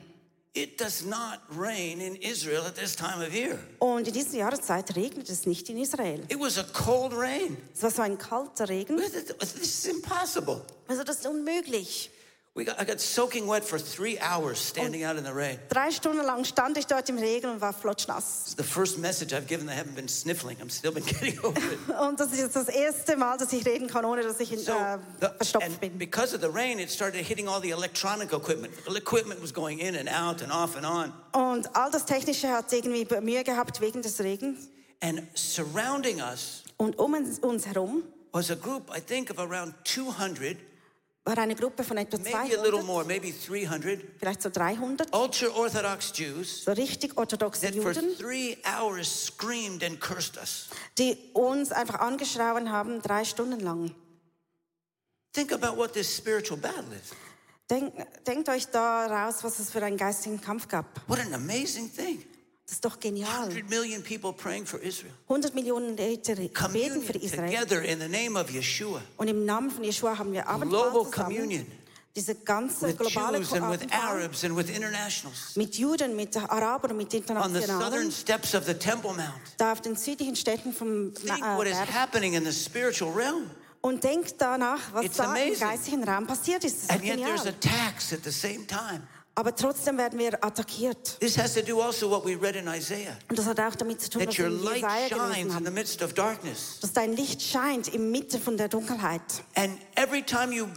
S1: It does not rain in Israel at this time of year.
S2: Und in dieser Jahreszeit regnet es nicht in Israel.
S1: It was a cold rain.
S2: Es war so ein kalter Regen.
S1: This is impossible.
S2: Also das ist unmöglich.
S1: We got, I got soaking wet for three hours standing out in the rain.
S2: Drei Stunden lang stand ich dort im Regen und war flotschnass.
S1: It's the first message I've given. I haven't been sniffling. I'm still been [laughs] getting over it. [laughs]
S2: Und das ist das erste Mal, dass ich reden kann, ohne dass ich
S1: So,
S2: äh, verstopft
S1: and
S2: bin.
S1: because of the rain, it started hitting all the electronic equipment. The equipment was going in and out and off and on.
S2: Und all das Technische hat irgendwie Mühe gehabt wegen des Regens.
S1: And surrounding us
S2: Und um uns herum
S1: was a group, I think, of around 200,
S2: war eine Gruppe von etwa
S1: maybe a little
S2: 200,
S1: more, maybe 300
S2: vielleicht so 300,
S1: ultra Orthodox Jews
S2: so richtig orthodoxe Juden, die uns einfach angeschrauen haben, drei Stunden lang.
S1: Think about what this spiritual battle is.
S2: Denk, denkt euch da raus, was es für einen geistigen Kampf gab.
S1: What an amazing thing.
S2: Das ist doch genial.
S1: 100 million people praying for Israel.
S2: 100 Millionen Leute beten für Israel.
S1: together in the name of Yeshua.
S2: Und im Namen von Yeshua haben wir Abendmahl
S1: Global
S2: zusammen.
S1: communion
S2: Diese ganze
S1: with
S2: globale
S1: Jews and with Arabs and with internationals
S2: mit Juden, mit Arabern, mit
S1: on the southern
S2: Internationalen.
S1: steps of the Temple Mount.
S2: Da auf den südlichen Städten vom
S1: Think
S2: äh,
S1: what is happening in the spiritual realm.
S2: Und denkt danach, was
S1: It's
S2: da im
S1: amazing.
S2: geistigen Raum passiert ist.
S1: And yet there's attacks at the same time.
S2: Aber trotzdem werden wir attackiert.
S1: This has to do also what we read in Isaiah.
S2: Und das hat auch damit zu tun, was wir in Jesaja
S1: in the midst of darkness.
S2: Dass dein Licht scheint im Mitte von der Dunkelheit.
S1: And every time you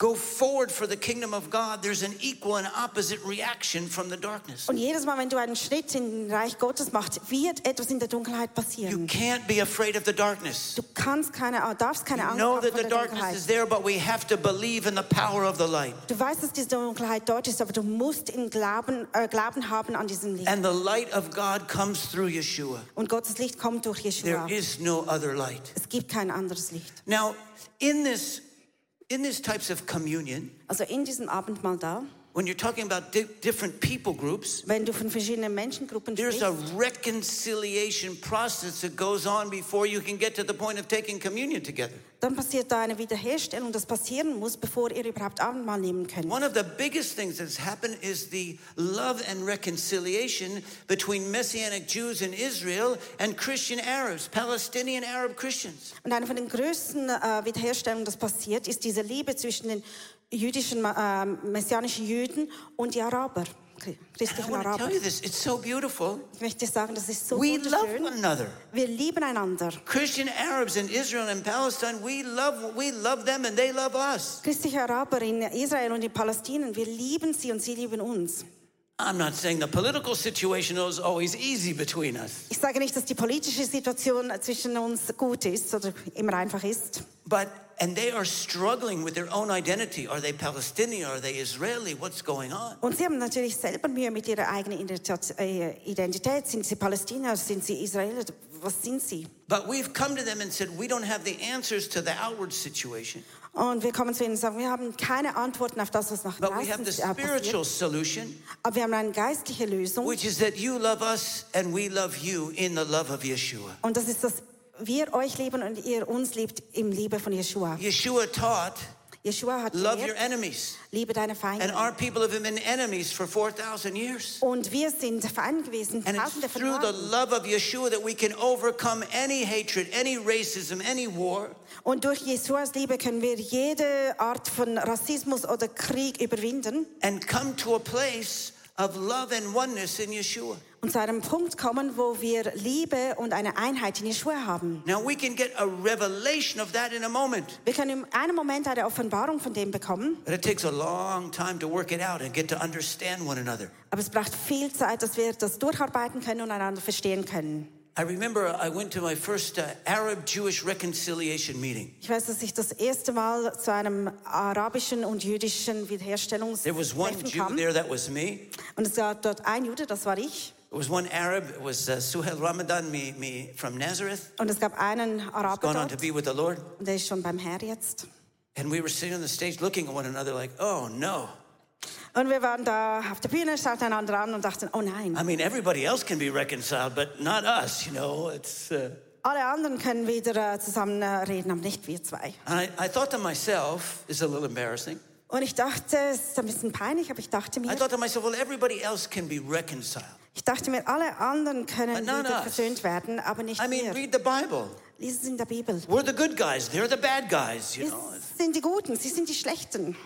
S1: go forward for the kingdom of God, there's an equal and opposite reaction from the darkness.
S2: Und jedes Mal, wenn du einen Schritt in Reich Gottes machst, wird etwas in der Dunkelheit
S1: You can't be afraid of the darkness.
S2: Du kannst keine, darfst keine
S1: You
S2: Angst
S1: know
S2: haben
S1: that
S2: vor
S1: the
S2: der
S1: darkness
S2: Dunkelheit.
S1: is there, but we have to believe in the power of the light.
S2: Du weißt, dass diese Dunkelheit dort ist, aber du musst in Glauben, äh, Glauben haben an diesen Licht.
S1: And the light of God comes through Yeshua.
S2: Und Gottes Licht kommt durch Yeshua.
S1: There is no other light.
S2: Es gibt kein anderes Licht.
S1: Now, in this in these types of communion,
S2: Also in diesem Abendmahl da,
S1: when you're talking about di- different people groups,
S2: wenn du von verschiedenen Menschengruppen
S1: there's a
S2: sprichst,
S1: reconciliation process that goes on before you can get to the point of taking communion together.
S2: dann passiert da eine Wiederherstellung, das passieren muss, bevor ihr überhaupt Abendmahl nehmen könnt.
S1: One of the biggest things that's happened is the love and reconciliation between Messianic Jews in Israel and Christian Arabs, Palestinian Arab Christians.
S2: Und eine von den größten äh, Wiederherstellungen, das passiert, ist diese Liebe zwischen den jüdischen, äh, messianischen Juden und die Araber, christlichen Araber.
S1: tell you this, it's so beautiful.
S2: Ich möchte sagen, das ist so
S1: We love one another.
S2: Wir lieben einander.
S1: Christian Arabs in Israel and Palestine, we love we love them and they love us.
S2: Christliche Araber in Israel und in Palästina, wir lieben sie und sie lieben uns.
S1: I'm not saying the political situation is always easy between us,
S2: Ich sage nicht, dass die politische Situation zwischen uns gut ist oder immer einfach ist.
S1: but and they are struggling with their own identity. Are they Palestinian? Are they Israeli? What's going on?
S2: Und sie haben natürlich selber Mühe mit ihrer eigenen Identität. äh, Sind sie Palästinenser? Sind sie Israeler? Was sind sie?
S1: But we've come to them and said we don't have the answers to the outward situation,
S2: Und wir kommen zu ihnen und sagen, wir haben keine Antworten auf das, was nach
S1: but we have
S2: draußen
S1: the
S2: äh, passiert.
S1: spiritual solution,
S2: Aber wir haben eine geistliche Lösung.
S1: which is that you love us and we love you in the love of Yeshua.
S2: Und das ist, dass wir euch lieben und ihr uns liebt im Liebe von Yeshua.
S1: Yeshua taught,
S2: Yeshua hat
S1: love your enemies.
S2: liebe deine Feinde.
S1: And our people have been enemies for 4,000 years.
S2: Und wir sind Feinde gewesen,
S1: And
S2: tausende
S1: it's through the love of Yeshua that we can overcome any hatred, any racism, any war.
S2: Und durch Jeschuas Liebe können wir jede Art von Rassismus oder Krieg überwinden
S1: and come to a place of love and oneness in Yeshua.
S2: und zu einem Punkt kommen, wo wir Liebe und eine Einheit in Yeshua haben.
S1: Now we can get a revelation of that in a moment,
S2: Wir können in einem Moment eine Offenbarung von dem bekommen,
S1: but it takes a long time to work it out and get to understand one another.
S2: aber es braucht viel Zeit, dass wir das durcharbeiten können und einander verstehen können.
S1: I remember I went to my first uh, Arab Jewish reconciliation meeting.
S2: Ich weiß, dass ich das erste Mal zu einem arabischen und jüdischen
S1: There was one Jew
S2: kam.
S1: there that was me,
S2: Und es gab dort ein Jude, das war ich.
S1: There was one Arab, it was uh, Suhail Ramadan me, me, from Nazareth,
S2: Und es gab einen Araber
S1: gone on to
S2: dort,
S1: be with the Lord.
S2: und der ist schon beim Herr jetzt.
S1: And we were sitting on the stage looking at one another like, oh no.
S2: Und wir waren da auf der Bühne, schauten einander an und dachten, oh nein.
S1: I mean, everybody else can be reconciled, but not us, you know. It's, uh,
S2: Alle anderen können wieder äh, zusammen äh, reden, aber nicht wir zwei.
S1: and I, I thought to myself, it's a little embarrassing.
S2: Und ich dachte, es ist ein bisschen peinlich, aber ich dachte
S1: I
S2: mir,
S1: myself, well, everybody else can be reconciled.
S2: ich dachte mir, alle anderen können wieder versöhnt werden, aber nicht
S1: I mean,
S2: wir.
S1: read the Bible.
S2: Lies es in der Bibel.
S1: We're the good guys, they're the bad guys, you
S2: Wir
S1: know.
S2: sind die Guten, sie sind die Schlechten.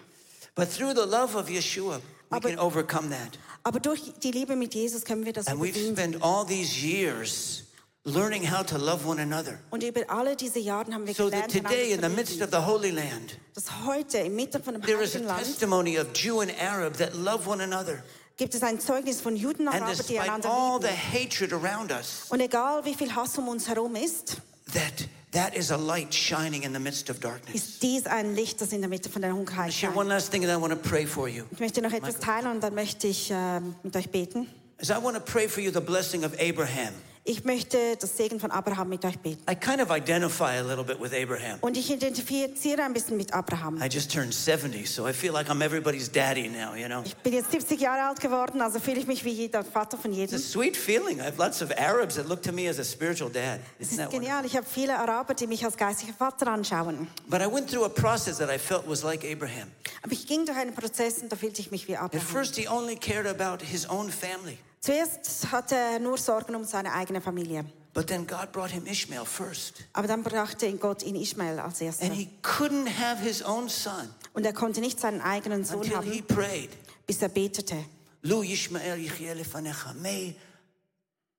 S1: But through the love of Yeshua, we
S2: Aber-
S1: can overcome that.
S2: Aber durch die Liebe mit Jesus können wir das
S1: And we've spent all these years learning how to love one another.
S2: Und über alle diese Jahre haben wir
S1: So that today, in the midst of the Holy Land,
S2: dass heute inmitten von dem
S1: there is a
S2: Land
S1: testimony of Jew and Arab that love one another.
S2: gibt es ein Zeugnis von Juden und
S1: And
S2: Araber, die
S1: despite
S2: einander
S1: all the
S2: lieben.
S1: hatred around us,
S2: Und egal wie viel Hass um uns herum ist,
S1: that that is a light shining in the midst of darkness.
S2: ist dies ein Licht, das in der Mitte von der Dunkelheit scheint.
S1: one last thing and I want to pray for you.
S2: Ich möchte noch etwas teilen und dann möchte ich äh, mit euch beten.
S1: As I want to pray for you the blessing of Abraham.
S2: Ich möchte das Segen von Abraham mit euch beten.
S1: I kind of identify a little bit with Abraham.
S2: Und ich identifiziere ein bisschen mit Abraham.
S1: I just turned 70, so I feel like I'm everybody's daddy now, you know.
S2: Ich bin jetzt 70 Jahre alt geworden, also fühle ich mich wie der Vater von
S1: It's a sweet feeling. I have lots of Arabs that look to me as a spiritual dad.
S2: Es ist genial. Ich habe viele Araber, die mich als geistlicher Vater anschauen.
S1: But I went through a process that I felt was like Abraham.
S2: Aber ich ging durch einen Prozess und da fühlte ich mich wie
S1: At
S2: Abraham.
S1: first, he only cared about his own family.
S2: Zuerst hatte er nur Sorgen um seine eigene Familie.
S1: But then God brought him Ishmael first.
S2: Aber dann brachte ihn Gott in Ismael als erster.
S1: And he couldn't have his own son
S2: Und er konnte nicht seinen eigenen Sohn
S1: until he
S2: haben,
S1: prayed.
S2: bis er betete.
S1: Lu Yishmael yichye lefanecha. May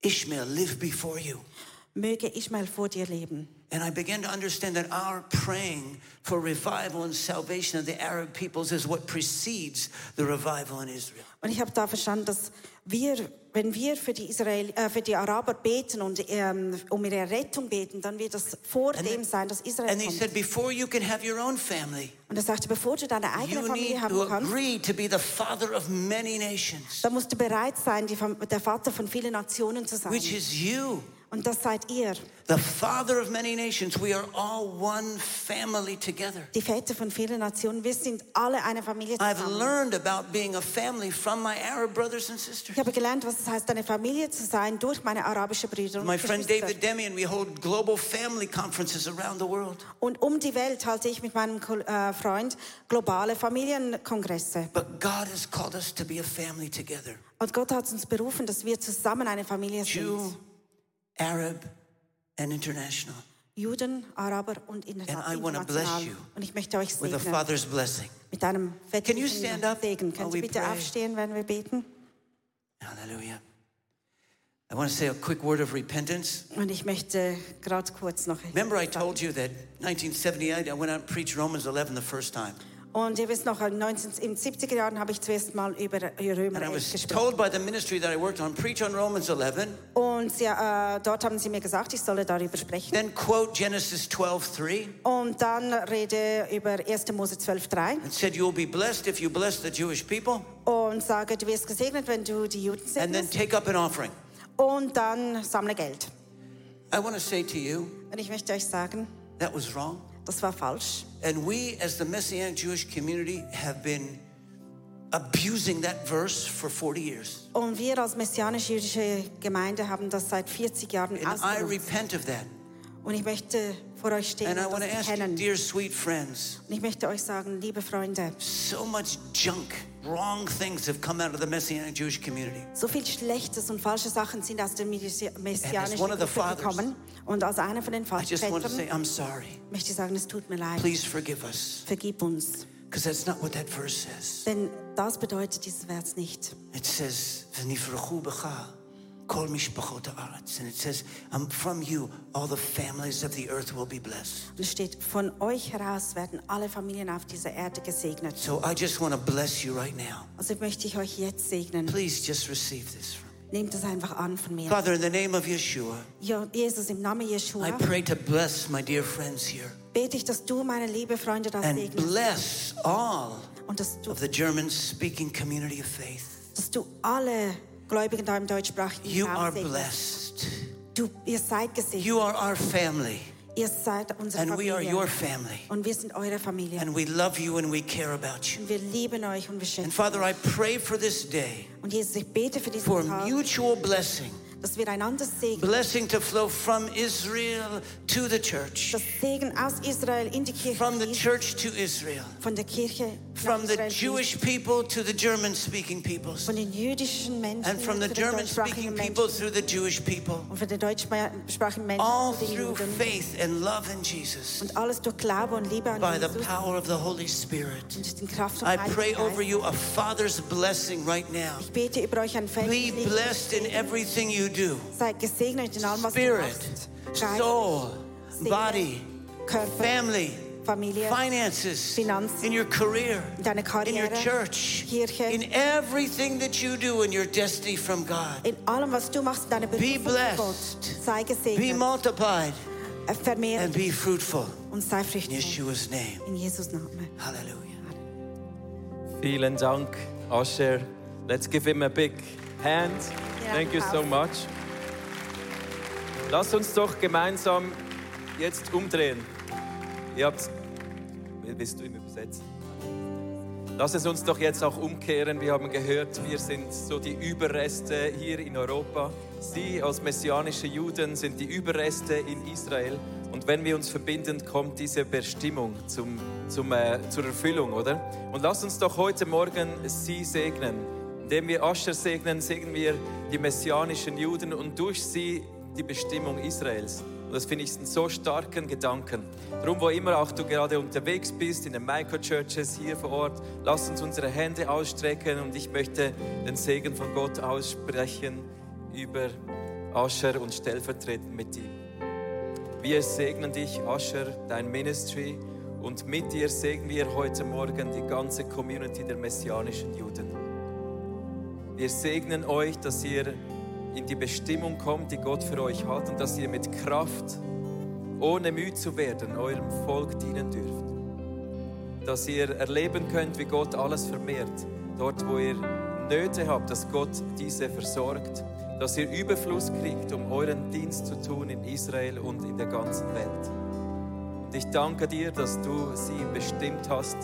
S1: Ishmael live before you.
S2: Möge Ismael vor dir leben.
S1: And I began to understand that our praying for revival and salvation of the Arab peoples is what precedes the revival in Israel.
S2: Und ich habe da verstanden, dass wir, wenn wir für die, Israel, äh, für die Araber beten und ähm, um ihre Rettung beten, dann wird das vor
S1: And
S2: dem sein, dass Israel
S1: And he
S2: kommt.
S1: said, before you can have your own family,
S2: Und er sagte, bevor du deine eigene
S1: you
S2: Familie haben kannst, dann musst du bereit sein, die, der Vater von vielen Nationen zu sein.
S1: which is you.
S2: Und das seid ihr,
S1: The father of many nations. We are all one family together.
S2: die Väter von vielen Nationen. Wir sind alle eine Familie
S1: I've
S2: zusammen.
S1: learned about being a family from my Arab brothers and sisters.
S2: Ich habe gelernt, was es heißt, eine Familie zu sein durch meine arabischen Brüder und
S1: My friend. David Demi and we hold global family conferences around the world.
S2: Und um die Welt halte ich mit meinem äh, Freund globale Familienkongresse.
S1: But God has called us to be a family together.
S2: Und Gott hat uns berufen, dass wir zusammen eine Familie
S1: Jew,
S2: sind.
S1: Arab, and international.
S2: Juden, Araber und
S1: And I wanna bless
S2: international.
S1: you
S2: Und ich möchte euch
S1: With a
S2: segnen
S1: father's blessing.
S2: mit einem
S1: Can you
S2: fetten
S1: stand up
S2: Segen. Könnt
S1: we
S2: ihr bitte
S1: pray?
S2: aufstehen, wenn wir beten?
S1: Hallelujah. I want to say a quick word of repentance.
S2: Und ich möchte gerade kurz noch...
S1: Remember, I told you that 1978, I went out and preached Romans 11 the first time.
S2: Und ihr wisst noch, in 19, in 70er Jahren habe ich zuerst mal über Römer
S1: And I
S2: 11
S1: was
S2: gesprochen.
S1: told by the ministry that I worked on, preach on Romans 11,
S2: Und sie, äh, dort haben sie mir gesagt, ich solle darüber sprechen.
S1: then quote Genesis 12 3.
S2: Und dann rede über 1. Mose 12,3
S1: and said, You'll be blessed if you bless the Jewish people,
S2: und sage, du wirst gesegnet, wenn du die Juden
S1: and then
S2: segnest.
S1: take up an offering.
S2: Und dann sammle Geld.
S1: I want to say to you,
S2: Und ich möchte euch sagen,
S1: that was wrong.
S2: Das war falsch.
S1: And we, as the Messianic Jewish community, have been abusing that verse for 40 years.
S2: Und wir als messianisch-jüdische Gemeinde haben das seit 40 Jahren
S1: And I repent of that.
S2: Und ich möchte vor euch stehen
S1: And I
S2: und
S1: want to
S2: das
S1: ask you, dear sweet friends,
S2: Und ich möchte euch sagen, liebe Freunde,
S1: so much junk, wrong things have come out of the Messianic Jewish community.
S2: so viel Schlechtes und falsche Sachen sind aus der messi- messianischen Gruppe gekommen. Und als einer von den
S1: I just want to say,
S2: Vätern
S1: I'm sorry.
S2: möchte sagen, es tut mir leid.
S1: Please forgive us.
S2: Vergib uns.
S1: Because that's not what that verse says.
S2: Denn das bedeutet dieses Vers nicht.
S1: It says, "V'nifrachu b'cha kol mishpachot haaretz." and it says, um, from you, all the families of the earth will be blessed.
S2: Es steht, von euch heraus werden alle Familien auf dieser Erde gesegnet.
S1: So I just want to bless you right now.
S2: Also möchte ich euch jetzt segnen.
S1: Please just receive this from me.
S2: Nehmt es einfach an von mir.
S1: Father, in the name of Yeshua,
S2: Jesus, im Namen
S1: I pray to bless my dear friends here
S2: bete ich, dass du meine liebe Freunde da
S1: and
S2: segnest.
S1: bless all
S2: Und dass du,
S1: of the German speaking community of faith.
S2: dass du alle Gläubigen da im deutschsprachigen
S1: You
S2: Raum
S1: are
S2: segnet.
S1: blessed.
S2: Du, ihr seid gesegnet.
S1: You are our family,
S2: Ihr seid unsere
S1: and we are your family.
S2: Und wir sind eure Familie.
S1: And we love you and we care about you.
S2: Und wir lieben euch und wir
S1: And Father, I pray for this day
S2: Und Jesus, ich bete für diesen
S1: for
S2: Tag,
S1: mutual blessing.
S2: dass wir einander segnen.
S1: Blessing to flow from Israel to the church,
S2: Das Segen aus Israel in die Kirche,
S1: from the church to Israel,
S2: von der Kirche
S1: from the Jewish people to the German speaking peoples,
S2: von den jüdischen Menschen
S1: and from the German speaking people through the Jewish people.
S2: und von den deutschsprachigen Menschen
S1: All through faith and love in Jesus.
S2: Und alles durch Glaube und Liebe an
S1: by the power of the Holy Spirit.
S2: und die Kraft vom
S1: I pray over you a Father's blessing right now.
S2: Ich bete über euch ein
S1: Be blessed in everything you do.
S2: Seid gesegnet in allem, was
S1: spirit, soul, body, family,
S2: Familie,
S1: finances,
S2: Finanzen,
S1: in your career,
S2: in deiner
S1: in your
S2: Karriere,
S1: church,
S2: Kirche.
S1: in everything that you do in your destiny from God.
S2: in allem, was du machst, Berufung von
S1: blessed.
S2: Gott. Sei
S1: Be
S2: gesegnet,
S1: multiplied
S2: äh, vermehrt
S1: and be fruitful.
S2: und sei
S1: In. Yeshua's name.
S2: In Jesus' Namen.
S1: Hallelujah.
S3: Vielen Dank, Asher. Let's give him a big hand. Thank you so much. Lass uns doch gemeinsam jetzt umdrehen. Ihr habt. Willst du ihm übersetzen? Lass es uns doch jetzt auch umkehren. Wir haben gehört, wir sind so die Überreste hier in Europa. Sie als messianische Juden sind die Überreste in Israel. Und wenn wir uns verbinden, kommt diese Bestimmung zum, zum, äh, zur Erfüllung, oder? Und lass uns doch heute Morgen sie segnen. Indem wir Ascher segnen, segnen wir die messianischen Juden und durch sie die Bestimmung Israels. Und das finde ich einen so starken Gedanken. Darum, wo immer auch du gerade unterwegs bist, in den Micro-Churches hier vor Ort, lass uns unsere Hände ausstrecken und ich möchte den Segen von Gott aussprechen über Ascher und stellvertretend mit ihm. Wir segnen dich, Ascher, dein Ministry und mit dir segnen wir heute Morgen die ganze Community der messianischen Juden. Wir segnen euch, dass ihr in die Bestimmung kommt, die Gott für euch hat und dass ihr mit Kraft, ohne müde zu werden, eurem Volk dienen dürft. Dass ihr erleben könnt, wie Gott alles vermehrt. Dort, wo ihr Nöte habt, dass Gott diese versorgt. Dass ihr Überfluss kriegt, um euren Dienst zu tun in Israel und in der ganzen Welt. Und ich danke dir, dass du sie bestimmt hast,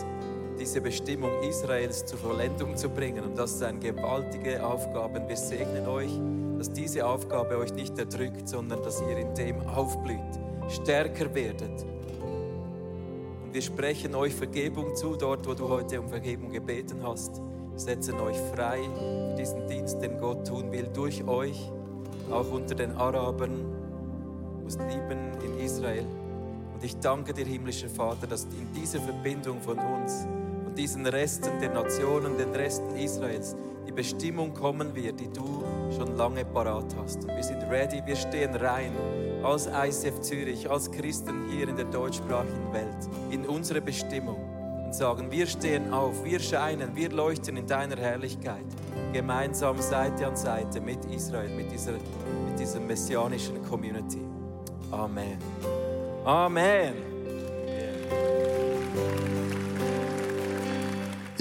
S3: diese Bestimmung Israels zur Vollendung zu bringen. Und das ist eine gewaltige Aufgabe. Wir segnen euch, dass diese Aufgabe euch nicht erdrückt, sondern dass ihr in dem aufblüht, stärker werdet. Und wir sprechen euch Vergebung zu, dort, wo du heute um Vergebung gebeten hast. Setzen euch frei für diesen Dienst, den Gott tun will, durch euch, auch unter den Arabern, Muslimen in Israel. Und ich danke dir, himmlischer Vater, dass in dieser Verbindung von uns und diesen Resten der Nationen, den Resten Israels, die Bestimmung kommen wird, die du schon lange parat hast. Und wir sind ready, wir stehen rein als ICF Zürich, als Christen hier in der deutschsprachigen Welt, in unsere Bestimmung und sagen, wir stehen auf, wir scheinen, wir leuchten in deiner Herrlichkeit, gemeinsam Seite an Seite mit Israel, mit dieser, mit dieser messianischen Community. Amen. Amen.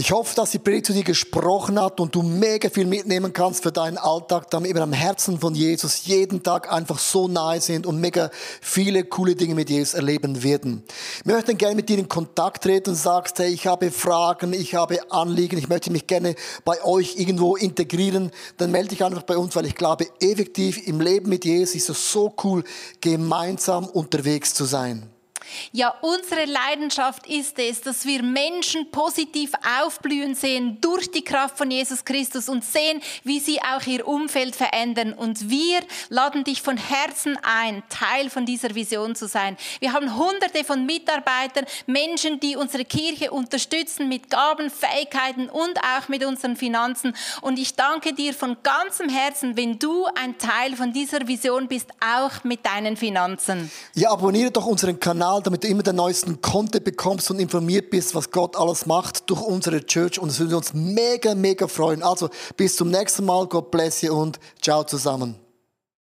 S4: Ich hoffe, dass die Predigt zu dir gesprochen hat und du mega viel mitnehmen kannst für deinen Alltag, damit wir am Herzen von Jesus jeden Tag einfach so nahe sind und mega viele coole Dinge mit Jesus erleben werden. Wir möchten gerne mit dir in Kontakt treten und sagst, hey, ich habe Fragen, ich habe Anliegen, ich möchte mich gerne bei euch irgendwo integrieren, dann melde dich einfach bei uns, weil ich glaube, effektiv im Leben mit Jesus ist es so cool, gemeinsam unterwegs zu sein.
S5: Ja, unsere Leidenschaft ist es, dass wir Menschen positiv aufblühen sehen durch die Kraft von Jesus Christus und sehen, wie sie auch ihr Umfeld verändern. Und wir laden dich von Herzen ein, Teil von dieser Vision zu sein. Wir haben hunderte von Mitarbeitern, Menschen, die unsere Kirche unterstützen mit Gaben, Fähigkeiten und auch mit unseren Finanzen. Und ich danke dir von ganzem Herzen, wenn du ein Teil von dieser Vision bist, auch mit deinen Finanzen.
S4: Ja, abonniere doch unseren Kanal, damit du immer den neuesten Content bekommst und informiert bist, was Gott alles macht durch unsere Church. Und es würde uns mega, mega freuen. Also bis zum nächsten Mal. God bless you und ciao zusammen.